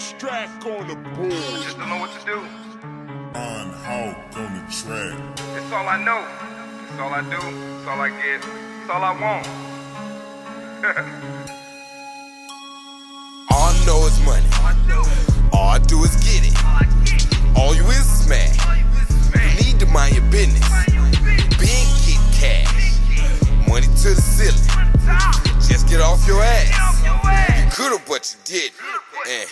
Strack on the board. Just don't know what to do. On Hawk on the track. That's all I know. That's all I do. That's all I get. That's all I want. All I know is money. Could've, but you didn't. Eh.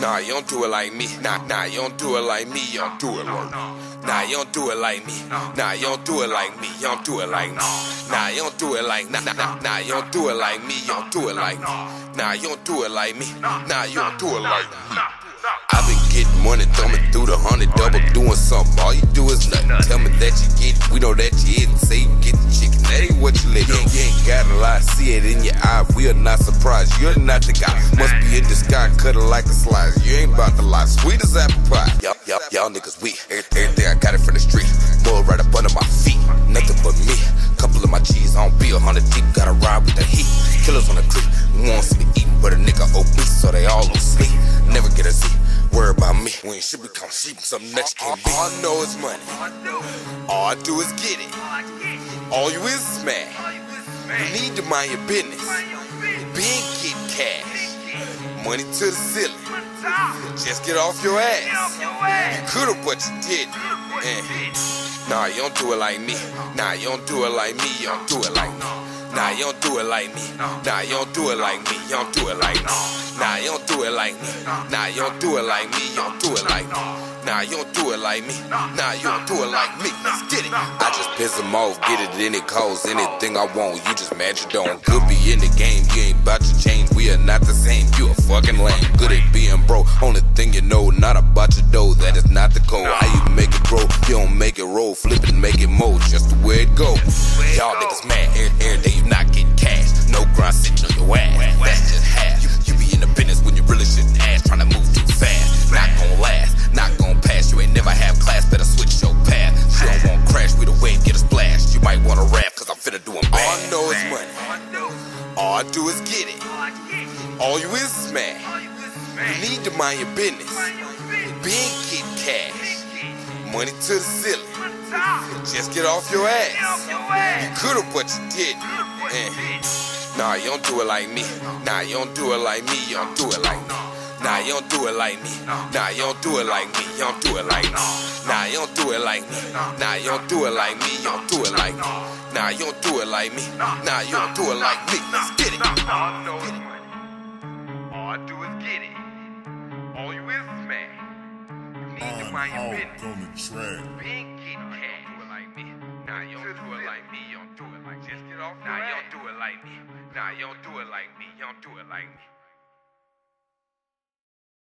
Nah, you don't do it like me. Nah, nah, you don't do it like me. You don't do it like me. Nah, you don't do it like me. Nah, you don't do it like me. You don't do it like me. Nah, you don't do it like nah, nah, nah, nah, you don't do it like me. You don't do it like me. Nah, you don't do it like me. Nah, you don't do it like me. I've been getting money, thumbing through the hundred double, doing something. All you do is nothing. Tell me that you get we know that you it. Say you get live. You ain't, you ain't gotta lie, see it in your eye. We are not surprised, you're not the guy. Must be in the sky, cut it like a slice. You ain't about to lie, sweet as apple pie. Y'all, y'all, y'all niggas weak. Everything I got it from the street, mud right up under my feet. Nothing but me. Couple of my G's on be a hundred deep, gotta ride with the heat. Killers on the creek, want see me eating, but a nigga obese, so they all on sleep. Never get a Z. Worry about me when you should become sheep, something that you can't be. All I know is money. All I do is get it. All you is smash. You need to mind your business. Big get cash. Money to the ceiling. Just get off your ass. You could've, but you didn't. Eh. Nah, you don't do it like me. Nah, you don't do it like me. You don't do it like me. Nah, you don't do it like me. Nah, you don't do it like me. You don't do it like me. Nah, you don't do it like me. Nah, you don't do it like me. You don't do it like me. Nah, you don't do it like me. Nah, you don't do it like me. Let's get it. I just piss them off, get it any cause, anything I want. You just match it on. Could be in the game, you ain't about to change. We are not the same. You a fucking lame. Good at being bro. Only thing you know, not about your dough. That is not the code. How you make it grow? You don't make it roll, flip it, make it mold. Just the way it go. Y'all niggas mad every, every day. I do is get it. All you is smash. You need to mind your business. Big get cash. Money to the ceiling. Just get off your ass. You could've, but you didn't. Eh. Nah, you don't do it like me. Nah, you don't do it like me. You don't do it like me. Nah, you don't do it like me. Nah, you don't do it like me. You don't do it like me. Nah, you don't do it like me. Nah, you don't do it like me. You don't do it like me. Nah, you don't do it like me. Nah, you don't do it like me. Let's get it. All I know is money. All I do is get it. All you is smash. You need to mind your business. on the track. Big get cash. Do it like me. Nah, you don't do it like me. You don't do it like just get off. Nah, you don't do it like me. Nah, you don't do it like me. You don't do it like me.